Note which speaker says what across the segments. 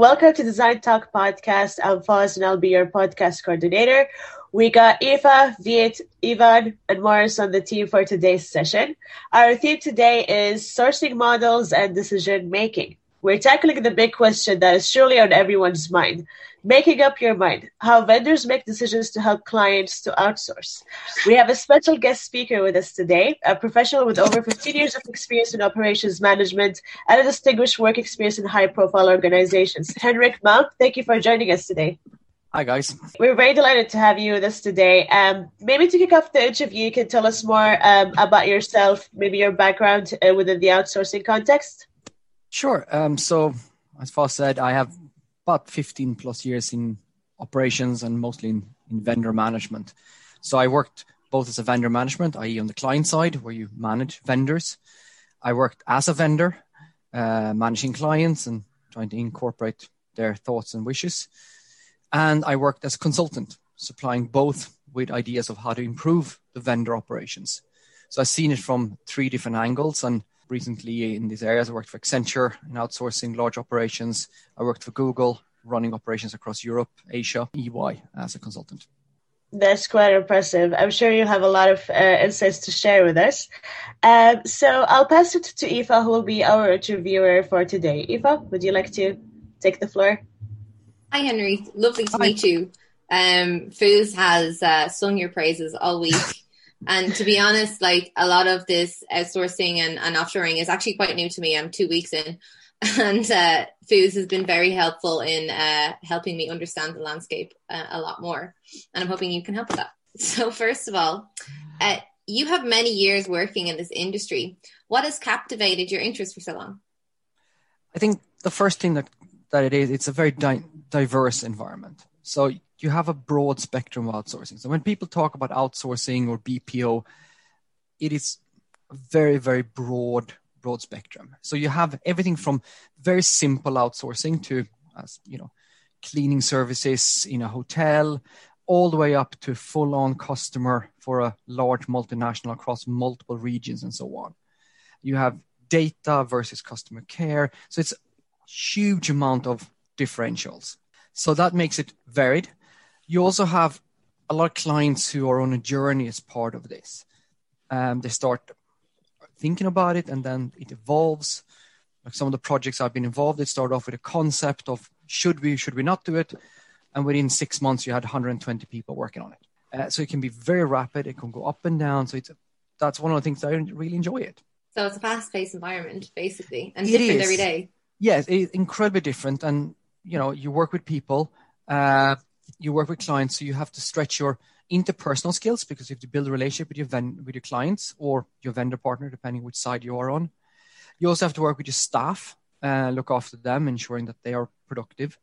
Speaker 1: Welcome to Design Talk Podcast. I'm Foz and I'll be your podcast coordinator. We got Eva, Viet, Ivan, and Morris on the team for today's session. Our theme today is sourcing models and decision making. We're tackling the big question that is surely on everyone's mind making up your mind how vendors make decisions to help clients to outsource. We have a special guest speaker with us today, a professional with over 15 years of experience in operations management and a distinguished work experience in high profile organizations. Henrik Malm, thank you for joining us today.
Speaker 2: Hi, guys.
Speaker 1: We're very delighted to have you with us today. Um, maybe to kick off the interview, you can tell us more um, about yourself, maybe your background uh, within the outsourcing context.
Speaker 2: Sure. Um, so, as Foz said, I have about 15 plus years in operations and mostly in, in vendor management. So, I worked both as a vendor management, i.e., on the client side, where you manage vendors. I worked as a vendor, uh, managing clients and trying to incorporate their thoughts and wishes. And I worked as a consultant, supplying both with ideas of how to improve the vendor operations. So I've seen it from three different angles and recently in these areas. I worked for Accenture in outsourcing large operations. I worked for Google running operations across Europe, Asia, EY as a consultant.
Speaker 1: That's quite impressive. I'm sure you have a lot of uh, insights to share with us. Um, so I'll pass it to Eva, who will be our interviewer for today. Eva, would you like to take the floor?
Speaker 3: Hi, Henry. Lovely to Hi. meet you. Um, Foz has uh, sung your praises all week. And to be honest, like a lot of this outsourcing and, and offshoring is actually quite new to me. I'm two weeks in. And uh, has been very helpful in uh, helping me understand the landscape uh, a lot more. And I'm hoping you can help with that. So, first of all, uh, you have many years working in this industry. What has captivated your interest for so long?
Speaker 2: I think the first thing that, that it is, it's a very di- diverse environment. So you have a broad spectrum of outsourcing. So when people talk about outsourcing or BPO, it is very, very broad, broad spectrum. So you have everything from very simple outsourcing to, as you know, cleaning services in a hotel, all the way up to full on customer for a large multinational across multiple regions and so on. You have data versus customer care. So it's a huge amount of differentials. So that makes it varied. You also have a lot of clients who are on a journey as part of this. Um, they start thinking about it and then it evolves. Like some of the projects I've been involved, they started off with a concept of should we, should we not do it? And within six months, you had 120 people working on it. Uh, so it can be very rapid. It can go up and down. So it's that's one of the things that I really enjoy it.
Speaker 3: So it's a fast-paced environment, basically, and it different is. every day.
Speaker 2: Yes, it's incredibly different. And you know you work with people uh, you work with clients so you have to stretch your interpersonal skills because you have to build a relationship with your ven- with your clients or your vendor partner depending which side you are on. You also have to work with your staff uh, look after them ensuring that they are productive.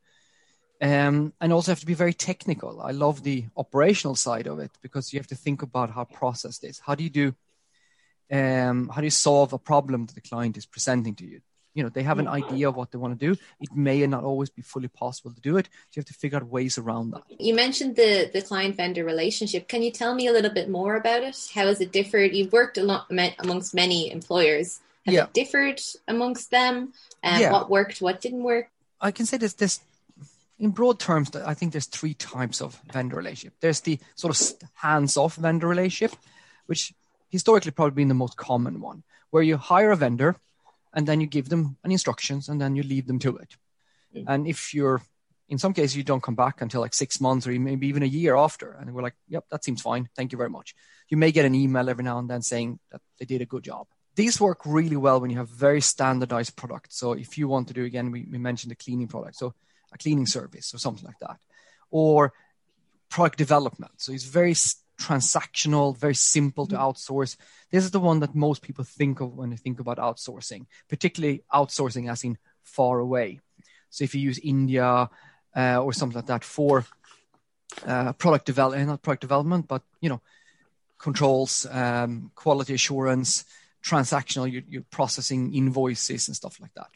Speaker 2: Um, and also have to be very technical. I love the operational side of it because you have to think about how process this how do you do um, how do you solve a problem that the client is presenting to you you know they have an idea of what they want to do. It may not always be fully possible to do it. So you have to figure out ways around that.
Speaker 3: You mentioned the the client vendor relationship. Can you tell me a little bit more about it? How has it differed? You've worked a lot amongst many employers. Has yeah. it differed amongst them? And yeah. what worked what didn't work?
Speaker 2: I can say this this in broad terms i think there's three types of vendor relationship. There's the sort of hands-off vendor relationship which historically probably been the most common one where you hire a vendor and then you give them an instructions and then you leave them to it. Mm. And if you're in some cases you don't come back until like six months or maybe even a year after and we're like yep that seems fine. Thank you very much. You may get an email every now and then saying that they did a good job. These work really well when you have very standardized products. So if you want to do again we, we mentioned the cleaning product so a cleaning service or something like that or product development. So it's very transactional, very simple to mm-hmm. outsource. This is the one that most people think of when they think about outsourcing, particularly outsourcing as in far away. So if you use India uh, or something like that for uh, product development, eh, not product development, but you know, controls, um, quality assurance, transactional, you're, you're, processing invoices and stuff like that.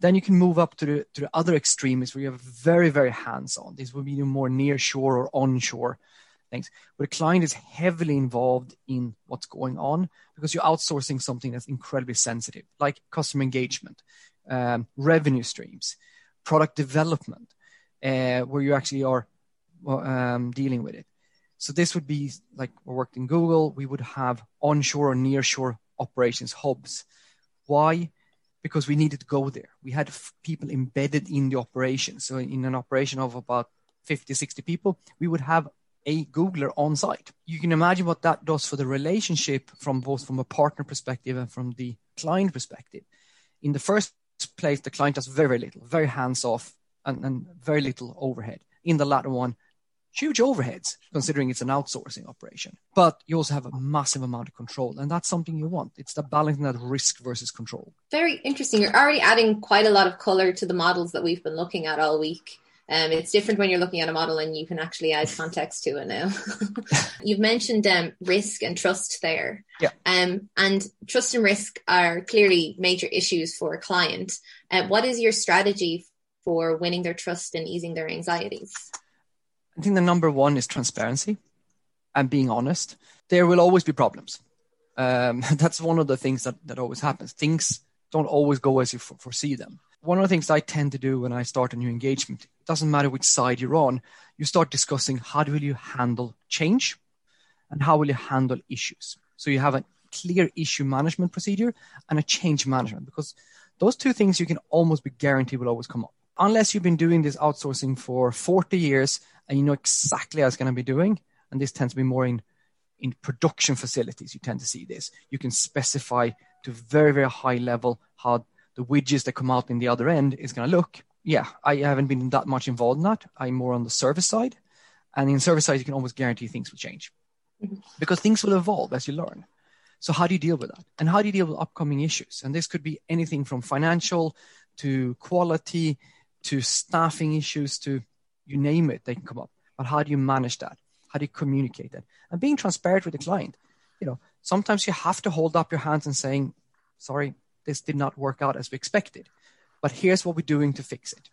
Speaker 2: Then you can move up to the to the other extremes where you have very very hands on. This would be more near shore or onshore things the client is heavily involved in what's going on because you're outsourcing something that's incredibly sensitive like customer engagement um, revenue streams product development, uh, where you actually are um, dealing with it. So this would be like we worked in Google, we would have onshore or nearshore operations hubs. Why? Because we needed to go there. We had f- people embedded in the operation. So in an operation of about 50, 60 people, we would have a Googler on site. You can imagine what that does for the relationship from both from a partner perspective and from the client perspective. In the first place, the client does very, little, very hands off and, and very little overhead. In the latter one, huge overheads considering it's an outsourcing operation. But you also have a massive amount of control, and that's something you want. It's the balancing that risk versus control.
Speaker 3: Very interesting. You're already adding quite a lot of color to the models that we've been looking at all week. Um, it's different when you're looking at a model and you can actually add context to it now. You've mentioned um, risk and trust there.
Speaker 2: Yeah.
Speaker 3: Um, and trust and risk are clearly major issues for a client. Uh, what is your strategy for winning their trust and easing their anxieties?
Speaker 2: I think the number one is transparency and being honest. There will always be problems. Um, that's one of the things that, that always happens. Things don't always go as you f- foresee them. One of the things I tend to do when I start a new engagement, it doesn't matter which side you're on, you start discussing how will you handle change and how will you handle issues. So you have a clear issue management procedure and a change management because those two things you can almost be guaranteed will always come up. Unless you've been doing this outsourcing for 40 years and you know exactly how it's going to be doing. And this tends to be more in in production facilities. You tend to see this. You can specify to very very high level how the widgets that come out in the other end is going to look. Yeah, I haven't been that much involved in that. I'm more on the service side, and in service side you can almost guarantee things will change mm-hmm. because things will evolve as you learn. So how do you deal with that? And how do you deal with upcoming issues? And this could be anything from financial to quality to staffing issues to you name it, they can come up. But how do you manage that? How do you communicate that? And being transparent with the client. You know, sometimes you have to hold up your hands and saying, sorry, this did not work out as we expected. But here's what we're doing to fix it.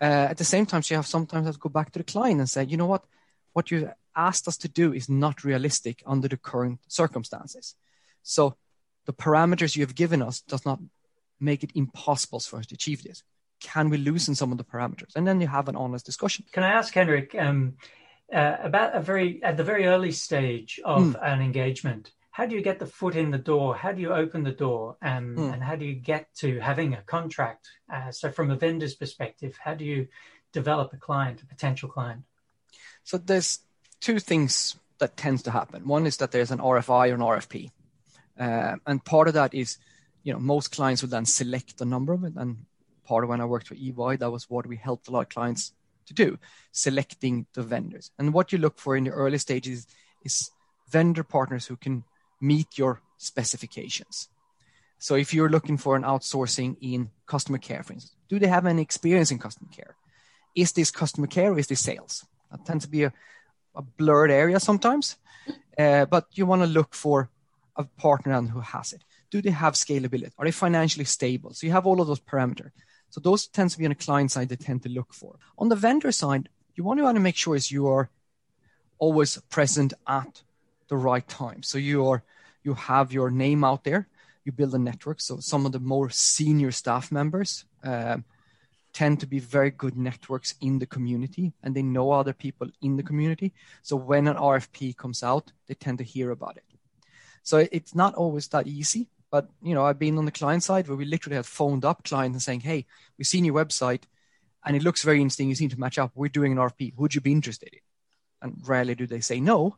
Speaker 2: Uh, at the same time, you have sometimes have to go back to the client and say, you know what, what you asked us to do is not realistic under the current circumstances. So the parameters you have given us does not make it impossible for us to achieve this can we loosen some of the parameters? And then you have an honest discussion.
Speaker 4: Can I ask Henrik um, uh, about a very at the very early stage of mm. an engagement? How do you get the foot in the door? How do you open the door? Um, mm. And how do you get to having a contract? Uh, so, from a vendor's perspective, how do you develop a client, a potential client?
Speaker 2: So, there's two things that tends to happen. One is that there's an RFI or an RFP, uh, and part of that is, you know, most clients will then select the number of it, and part of when I worked for EY, that was what we helped a lot of clients to do, selecting the vendors. And what you look for in the early stages is vendor partners who can meet your specifications. So if you're looking for an outsourcing in customer care, for instance, do they have any experience in customer care? Is this customer care or is this sales? That tends to be a, a blurred area sometimes, uh, but you want to look for a partner who has it. Do they have scalability? Are they financially stable? So you have all of those parameters. So those tends to be on the client side they tend to look for. On the vendor side, you want to want to make sure is you are always present at the right time. So you are you have your name out there. You build a network. So some of the more senior staff members um, tend to be very good networks in the community, and they know other people in the community. So when an RFP comes out, they tend to hear about it. So it's not always that easy, but you know, I've been on the client side where we literally have phoned up clients and saying, "Hey, we've seen your website, and it looks very interesting. You seem to match up. We're doing an RFP. Would you be interested?" In?" And rarely do they say no.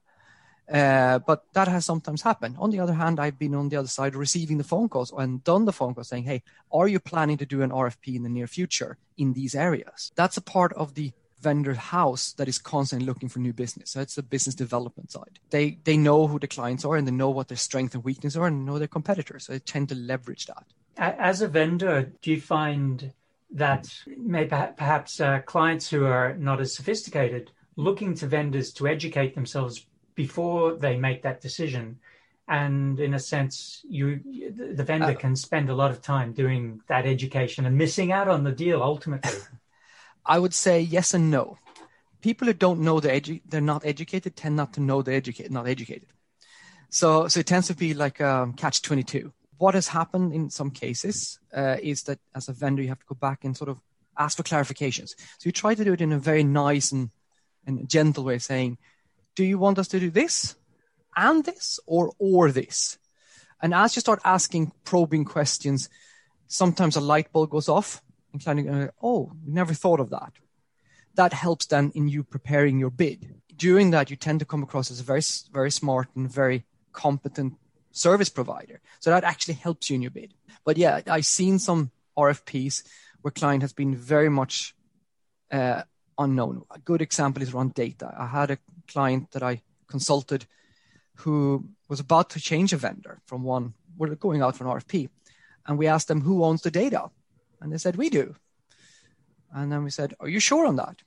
Speaker 2: Uh, but that has sometimes happened. On the other hand, I've been on the other side receiving the phone calls and done the phone calls saying, Hey, are you planning to do an RFP in the near future in these areas? That's a part of the vendor house that is constantly looking for new business. So it's the business development side. They they know who the clients are and they know what their strengths and weaknesses are and know their competitors. So they tend to leverage that.
Speaker 4: As a vendor, do you find that maybe perhaps uh, clients who are not as sophisticated looking to vendors to educate themselves before they make that decision? and in a sense you the vendor uh, can spend a lot of time doing that education and missing out on the deal ultimately
Speaker 2: I would say yes and no. People who don't know they're, edu- they're not educated tend not to know they're educated, not educated. So, so it tends to be like um, catch 22. What has happened in some cases uh, is that as a vendor, you have to go back and sort of ask for clarifications. So you try to do it in a very nice and, and gentle way, of saying, "Do you want us to do this and this, or or this?" And as you start asking probing questions, sometimes a light bulb goes off, and client go, "Oh, we never thought of that." That helps then in you preparing your bid. During that, you tend to come across as a very very smart and very competent service provider. So that actually helps you in your bid. But yeah, I've seen some RFPs where client has been very much uh, unknown. A good example is around data. I had a client that I consulted who was about to change a vendor from one. We're going out for an RFP, and we asked them who owns the data, and they said we do. And then we said, "Are you sure on that?"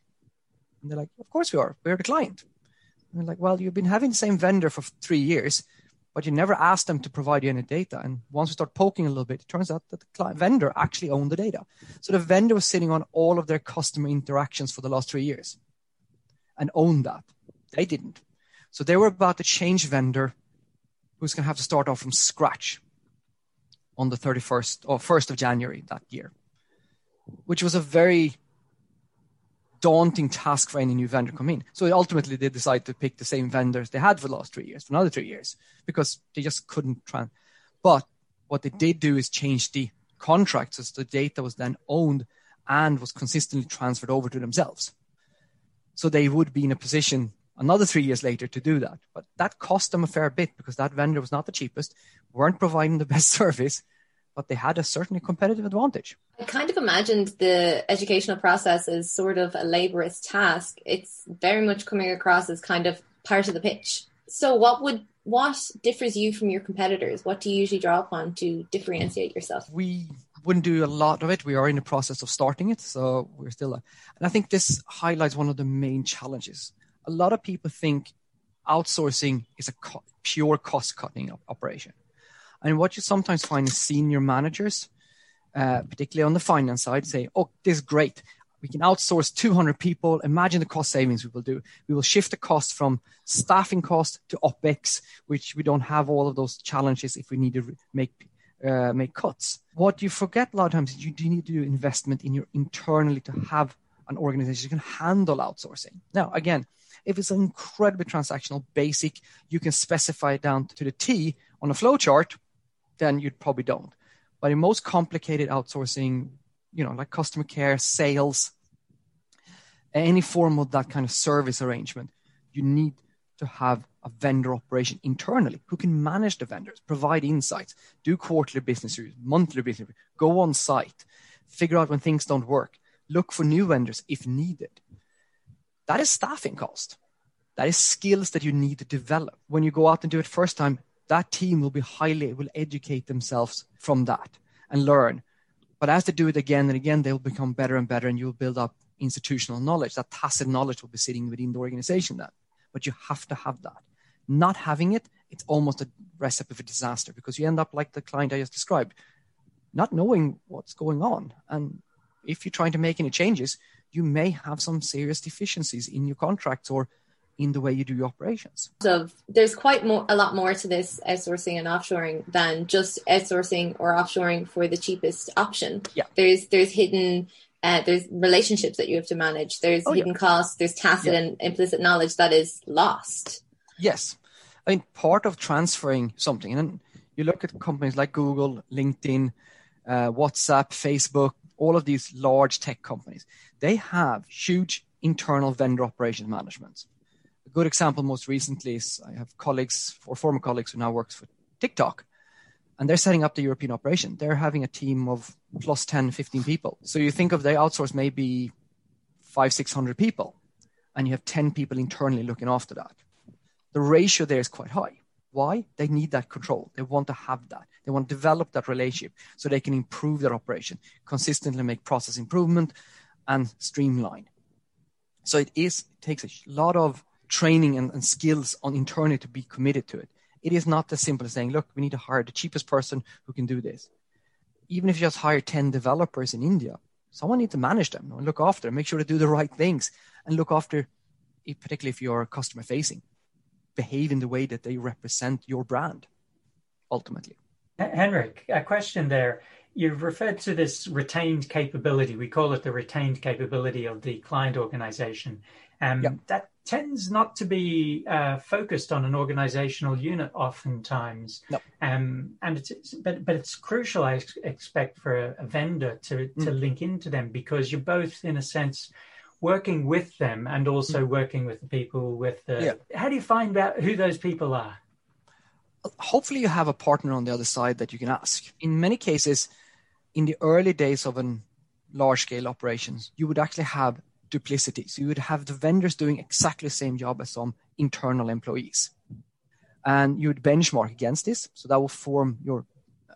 Speaker 2: And they're like, "Of course we are. We're the client." And we're like, "Well, you've been having the same vendor for three years but you never ask them to provide you any data. And once we start poking a little bit, it turns out that the client vendor actually owned the data. So the vendor was sitting on all of their customer interactions for the last three years and owned that. They didn't. So they were about to change vendor who's going to have to start off from scratch on the 31st or 1st of January that year, which was a very daunting task for any new vendor come in. So ultimately, they decided to pick the same vendors they had for the last three years, for another three years, because they just couldn't try. But what they did do is change the contracts so the data was then owned and was consistently transferred over to themselves. So they would be in a position another three years later to do that. But that cost them a fair bit because that vendor was not the cheapest, weren't providing the best service, but they had a certainly competitive advantage.
Speaker 3: I kind of imagined the educational process as sort of a laborious task. It's very much coming across as kind of part of the pitch. So what would what differs you from your competitors? What do you usually draw upon to differentiate yourself?
Speaker 2: We wouldn't do a lot of it. We are in the process of starting it, so we're still. A, and I think this highlights one of the main challenges. A lot of people think outsourcing is a co- pure cost cutting operation. And what you sometimes find is senior managers, uh, particularly on the finance side, say, "Oh, this is great. We can outsource 200 people. Imagine the cost savings we will do. We will shift the cost from staffing cost to opex, which we don't have all of those challenges if we need to make uh, make cuts. What you forget a lot of times is you do need to do investment in your internally to have an organization you can handle outsourcing. Now, again, if it's an incredibly transactional, basic, you can specify down to the T on a flow chart then you probably don't. But in most complicated outsourcing, you know, like customer care, sales, any form of that kind of service arrangement, you need to have a vendor operation internally who can manage the vendors, provide insights, do quarterly business reviews, monthly business reviews, go on site, figure out when things don't work, look for new vendors if needed. That is staffing cost. That is skills that you need to develop. When you go out and do it first time, that team will be highly will educate themselves from that and learn. But as they do it again and again they'll become better and better and you'll build up institutional knowledge. That tacit knowledge will be sitting within the organization then. But you have to have that. Not having it it's almost a recipe for disaster because you end up like the client i just described not knowing what's going on. And if you're trying to make any changes you may have some serious deficiencies in your contracts or in the way you do your operations.
Speaker 3: So there's quite more, a lot more to this outsourcing and offshoring than just outsourcing or offshoring for the cheapest option.
Speaker 2: Yeah.
Speaker 3: There's there's hidden uh, there's relationships that you have to manage. There's oh, hidden yeah. costs. There's tacit yeah. and implicit knowledge that is lost.
Speaker 2: Yes, I mean part of transferring something, and you look at companies like Google, LinkedIn, uh, WhatsApp, Facebook, all of these large tech companies. They have huge internal vendor operations management a good example most recently is I have colleagues or former colleagues who now works for TikTok and they're setting up the European operation. They're having a team of plus 10, 15 people. So you think of they outsource maybe five, 600 people and you have 10 people internally looking after that. The ratio there is quite high. Why? They need that control. They want to have that. They want to develop that relationship so they can improve their operation, consistently make process improvement and streamline. So it is, it takes a lot of training and, and skills on internally to be committed to it. It is not as simple as saying, look, we need to hire the cheapest person who can do this. Even if you just hire 10 developers in India, someone needs to manage them and look after them, make sure to do the right things and look after, particularly if you're customer facing, behave in the way that they represent your brand ultimately.
Speaker 4: Henrik, a question there. you've referred to this retained capability. We call it the retained capability of the client organization. Um, yep. That tends not to be uh, focused on an organizational unit oftentimes.
Speaker 2: Nope.
Speaker 4: Um, and it's, it's, but, but it's crucial, I ex- expect, for a, a vendor to, to mm. link into them because you're both, in a sense, working with them and also mm. working with the people with the. Yeah. How do you find out who those people are?
Speaker 2: Hopefully, you have a partner on the other side that you can ask. In many cases, in the early days of an large scale operations, you would actually have duplicity. So you would have the vendors doing exactly the same job as some internal employees. And you would benchmark against this. So that will form your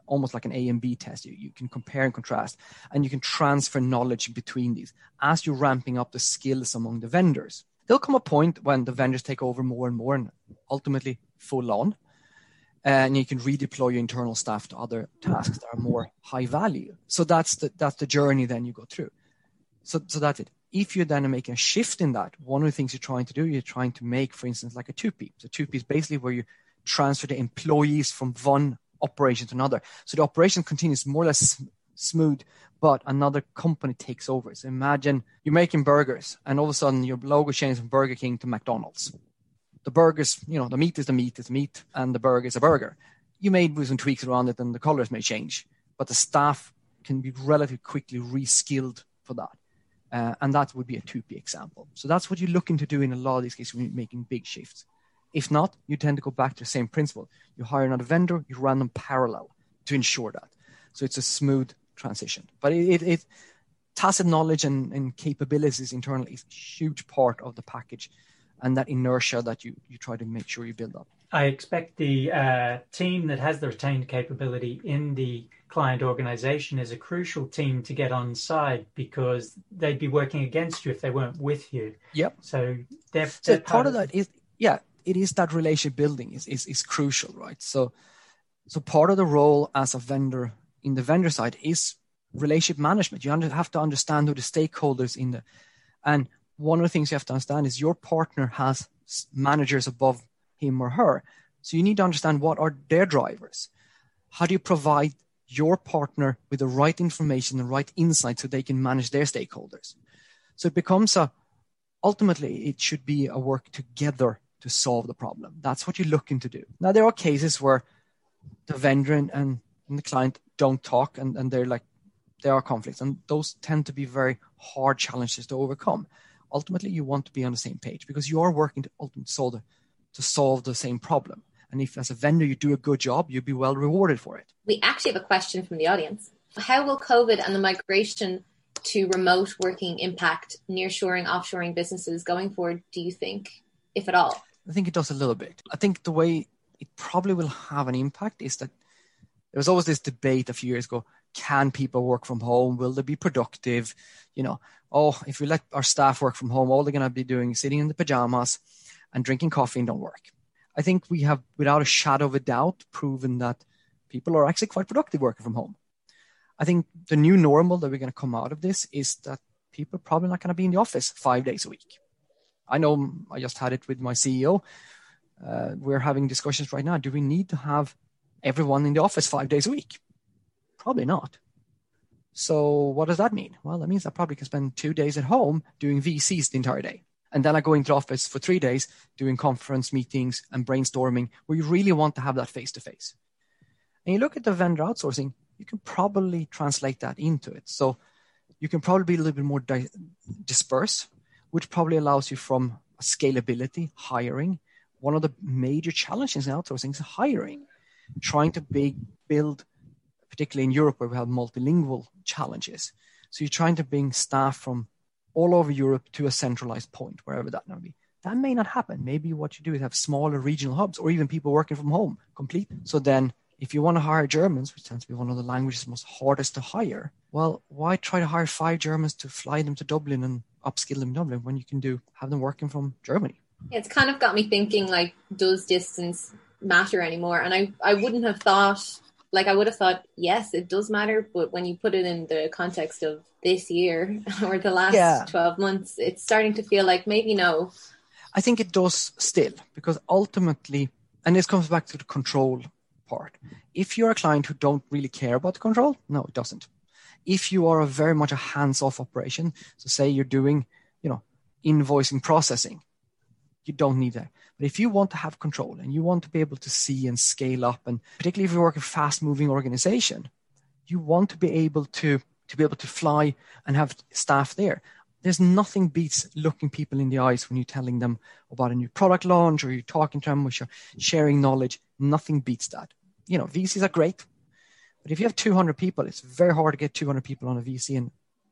Speaker 2: almost like an A and B test. You, you can compare and contrast, and you can transfer knowledge between these as you're ramping up the skills among the vendors. There'll come a point when the vendors take over more and more and ultimately full on and you can redeploy your internal staff to other tasks that are more high value. So that's the that's the journey then you go through. So so that's it. If you're then making a shift in that, one of the things you're trying to do, you're trying to make, for instance, like a TUPE. So TUPE is basically where you transfer the employees from one operation to another. So the operation continues more or less smooth, but another company takes over. So imagine you're making burgers and all of a sudden your logo changes from Burger King to McDonald's the burgers, you know, the meat is the meat is meat, and the burger is a burger. You may do some tweaks around it, and the colors may change, but the staff can be relatively quickly reskilled for that. Uh, and that would be a TUPE example. So that's what you're looking to do in a lot of these cases when you're making big shifts. If not, you tend to go back to the same principle. You hire another vendor, you run them parallel to ensure that. So it's a smooth transition. But it, it, it tacit knowledge and, and capabilities internally is a huge part of the package and that inertia that you you try to make sure you build up.
Speaker 4: I expect the uh, team that has the retained capability in the client organization is a crucial team to get on side because they'd be working against you if they weren't with you.
Speaker 2: Yep.
Speaker 4: So they're,
Speaker 2: so they're part, part of that is yeah, it is that relationship building is, is is crucial, right? So so part of the role as a vendor in the vendor side is relationship management. You have to understand who the stakeholders in the and one of the things you have to understand is your partner has managers above him or her. So you need to understand what are their drivers. How do you provide your partner with the right information, the right insight so they can manage their stakeholders? So it becomes a, ultimately, it should be a work together to solve the problem. That's what you're looking to do. Now, there are cases where the vendor and, and, the client don't talk and, and they're like, there are conflicts. And those tend to be very hard challenges to overcome ultimately you want to be on the same page because you are working to ultimately solve the, to solve the same problem. And if as a vendor you do a good job, you'll be well rewarded for it.
Speaker 3: We actually have a question from the audience. How will COVID and the migration to remote working impact nearshoring, offshoring businesses going forward, do you think, if at all?
Speaker 2: I think it does a little bit. I think the way it probably will have an impact is that there was always this debate a few years ago can people work from home? Will they be productive? You know, oh, if we let our staff work from home, all they're going to be doing is sitting in the pajamas and drinking coffee don't work. I think we have, without a shadow of a doubt, proven that people are actually quite productive working from home. I think the new normal that we're going to come out of this is that people are probably not going to be in the office five days a week. I know I just had it with my CEO. Uh, we're having discussions right now. Do we need to have everyone in the office five days a week? Probably not. So what does that mean? Well, that means I probably can spend two days at home doing VCs the entire day. And then I go into office for three days doing conference meetings and brainstorming where you really want to have that face to face. And you look at the vendor outsourcing, you can probably translate that into it. So you can probably be a little bit more di- dispersed, which probably allows you from scalability, hiring. One of the major challenges in outsourcing is hiring, trying to big, build particularly in Europe where we have multilingual challenges. So you're trying to bring staff from all over Europe to a centralized point, wherever that may be. That may not happen. Maybe what you do is have smaller regional hubs or even people working from home complete. So then if you want to hire Germans, which tends to be one of the languages most hardest to hire, well, why try to hire five Germans to fly them to Dublin and upskill them in Dublin when you can do have them working from Germany?
Speaker 3: It's kind of got me thinking like, does distance matter anymore? And I, I wouldn't have thought like I would have thought, yes, it does matter, but when you put it in the context of this year or the last yeah. 12 months, it's starting to feel like maybe no.
Speaker 2: I think it does still, because ultimately, and this comes back to the control part. If you're a client who don't really care about the control, no, it doesn't. If you are a very much a hands-off operation, so say you're doing, you know, invoicing processing, you don't need that. But if you want to have control and you want to be able to see and scale up, and particularly if you work a fast-moving organization, you want to be able to to be able to fly and have staff there. There's nothing beats looking people in the eyes when you're telling them about a new product launch or you're talking to them, or you're sharing knowledge. Nothing beats that. You know, VCs are great, but if you have 200 people, it's very hard to get 200 people on a VC and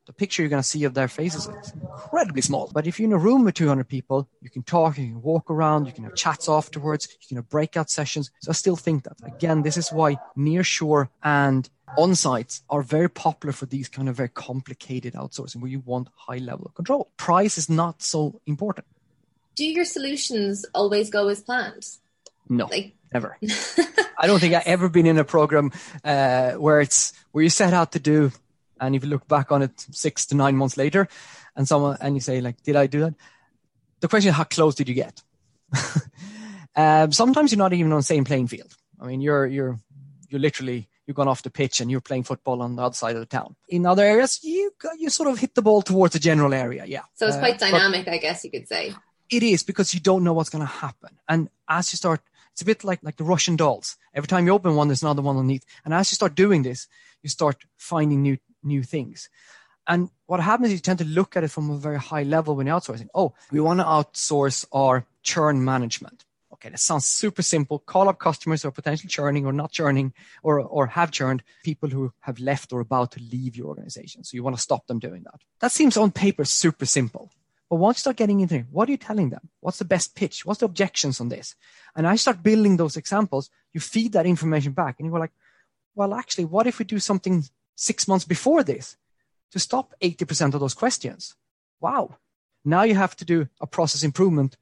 Speaker 2: the picture you're going to see of their faces is incredibly small. But if you're in a room with 200 people, you can talk, you can walk around, you can have chats afterwards, you can have breakout sessions. So I still think that, again, this is why nearshore and on-sites are very popular for these kind of very complicated outsourcing where you want high level of control. Price is not so important.
Speaker 3: Do your solutions always go as planned?
Speaker 2: No, like- never. I don't think I've ever been in a program uh, where it's where you set out to do and if you look back on it six to nine months later, and someone and you say like, "Did I do that?" The question is, how close did you get? um, sometimes you're not even on the same playing field. I mean, you're you're you're literally you've gone off the pitch and you're playing football on the other side of the town. In other areas, you you sort of hit the ball towards a general area. Yeah.
Speaker 3: So it's quite uh, dynamic, I guess you could say.
Speaker 2: It is because you don't know what's going to happen, and as you start, it's a bit like like the Russian dolls. Every time you open one, there's another one underneath, and as you start doing this, you start finding new new things. And what happens is you tend to look at it from a very high level when you're outsourcing. Oh, we want to outsource our churn management. Okay, that sounds super simple. Call up customers who are potentially churning or not churning or, or have churned, people who have left or about to leave your organization. So you want to stop them doing that. That seems on paper super simple. But once you start getting into it, what are you telling them? What's the best pitch? What's the objections on this? And I start building those examples. You feed that information back and you go like, well, actually, what if we do something six months before this to stop 80% of those questions. Wow. Now you have to do a process improvement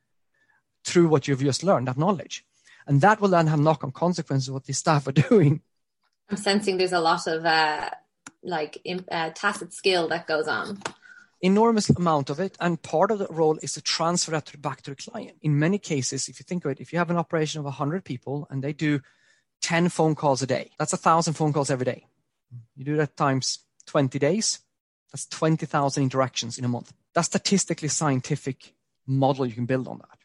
Speaker 2: through what you've just learned, that knowledge. And that will then have knock on consequences of what the staff are doing.
Speaker 3: I'm sensing there's a lot of uh, like uh, tacit skill that goes on.
Speaker 2: Enormous amount of it. And part of the role is to transfer that back to the client. In many cases, if you think of it, if you have an operation of 100 people and they do 10 phone calls a day, that's a thousand phone calls every day. You do that times 20 days. That's 20,000 interactions in a month. That's statistically scientific model you can build on that.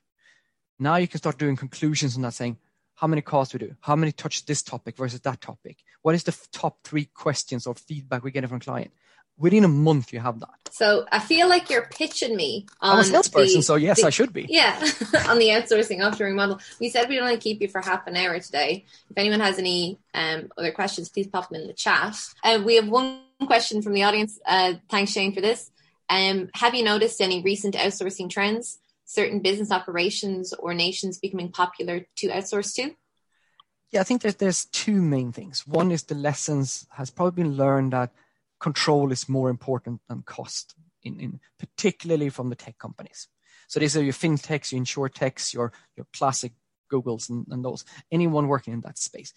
Speaker 2: Now you can start doing conclusions on that saying, how many calls do we do? How many touch this topic versus that topic? What is the top three questions or feedback we get from client? Within a month you have that.
Speaker 3: So I feel like you're pitching me
Speaker 2: on I'm a salesperson, the, so yes, the, I should be.
Speaker 3: Yeah, on the outsourcing offshoring model. We said we'd only keep you for half an hour today. If anyone has any um, other questions, please pop them in the chat. Uh, we have one question from the audience. Uh, thanks, Shane, for this. Um, have you noticed any recent outsourcing trends? Certain business operations or nations becoming popular to outsource to?
Speaker 2: Yeah, I think there's there's two main things. One is the lessons has probably been learned that control is more important than cost, in, in particularly from the tech companies. So these are your fintechs, your insurtechs, your your classic Googles and, and those. Anyone working in that space,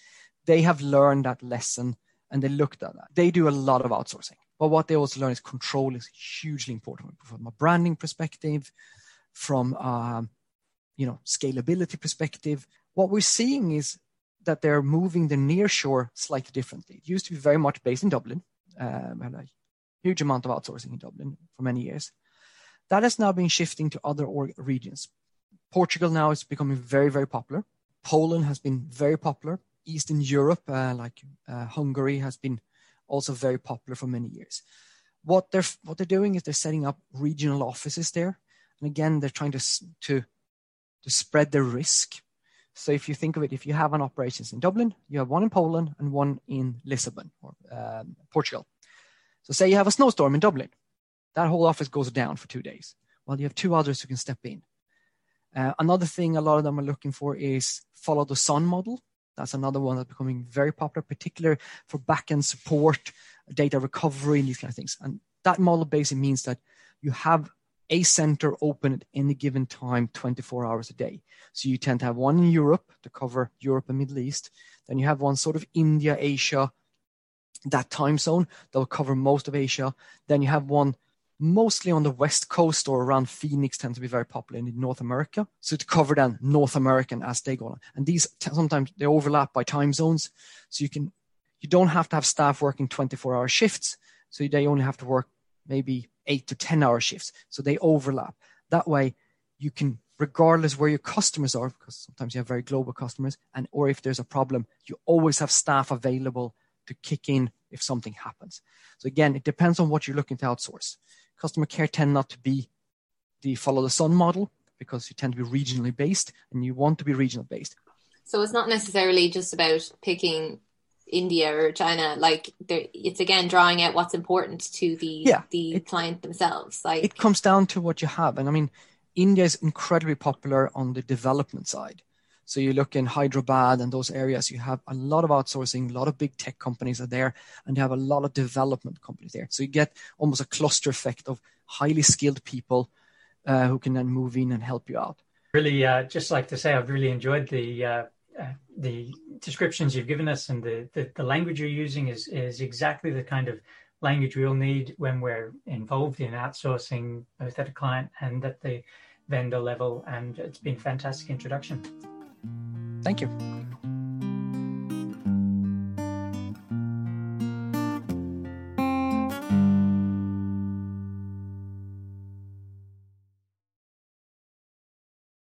Speaker 2: they have learned that lesson and they looked at that. They do a lot of outsourcing, but what they also learn is control is hugely important from a branding perspective, from um, you know scalability perspective. What we're seeing is that they're moving the nearshore slightly differently. It used to be very much based in Dublin, um, had a huge amount of outsourcing in Dublin for many years. That has now been shifting to other regions. Portugal now is becoming very, very popular. Poland has been very popular. Eastern Europe, uh, like uh, Hungary, has been also very popular for many years. What they're what they're doing is they're setting up regional offices there, and again they're trying to to to spread the risk. So if you think of it, if you have an operations in Dublin, you have one in Poland and one in Lisbon or um, Portugal. So say you have a snowstorm in Dublin, that whole office goes down for two days. Well, you have two others who can step in. Uh, another thing a lot of them are looking for is follow the sun model. That's another one that's becoming very popular, particularly for backend support, data recovery, and these kind of things. And that model basically means that you have a center open at any given time 24 hours a day. So you tend to have one in Europe to cover Europe and Middle East. Then you have one sort of India, Asia, that time zone that will cover most of Asia. Then you have one mostly on the west coast or around Phoenix tend to be very popular in North America. So to cover then North American as they go on. And these t- sometimes they overlap by time zones. So you can you don't have to have staff working 24 hour shifts. So they only have to work maybe eight to 10 hour shifts. So they overlap. That way you can, regardless where your customers are, because sometimes you have very global customers, and or if there's a problem, you always have staff available to kick in if something happens. So again, it depends on what you're looking to outsource. Customer care tend not to be the follow the sun model because you tend to be regionally based and you want to be regional based.
Speaker 3: So it's not necessarily just about picking India or China. Like it's again drawing out what's important to the
Speaker 2: yeah,
Speaker 3: the
Speaker 2: it,
Speaker 3: client themselves. Like
Speaker 2: it comes down to what you have, and I mean, India is incredibly popular on the development side. So you look in Hyderabad and those areas, you have a lot of outsourcing, a lot of big tech companies are there, and you have a lot of development companies there. So you get almost a cluster effect of highly skilled people uh, who can then move in and help you out.
Speaker 4: Really, uh, just like to say, I've really enjoyed the uh, uh the descriptions you've given us, and the, the, the language you're using is is exactly the kind of language we'll need when we're involved in outsourcing, both at a client and at the vendor level. And it's been a fantastic introduction.
Speaker 2: Thank you.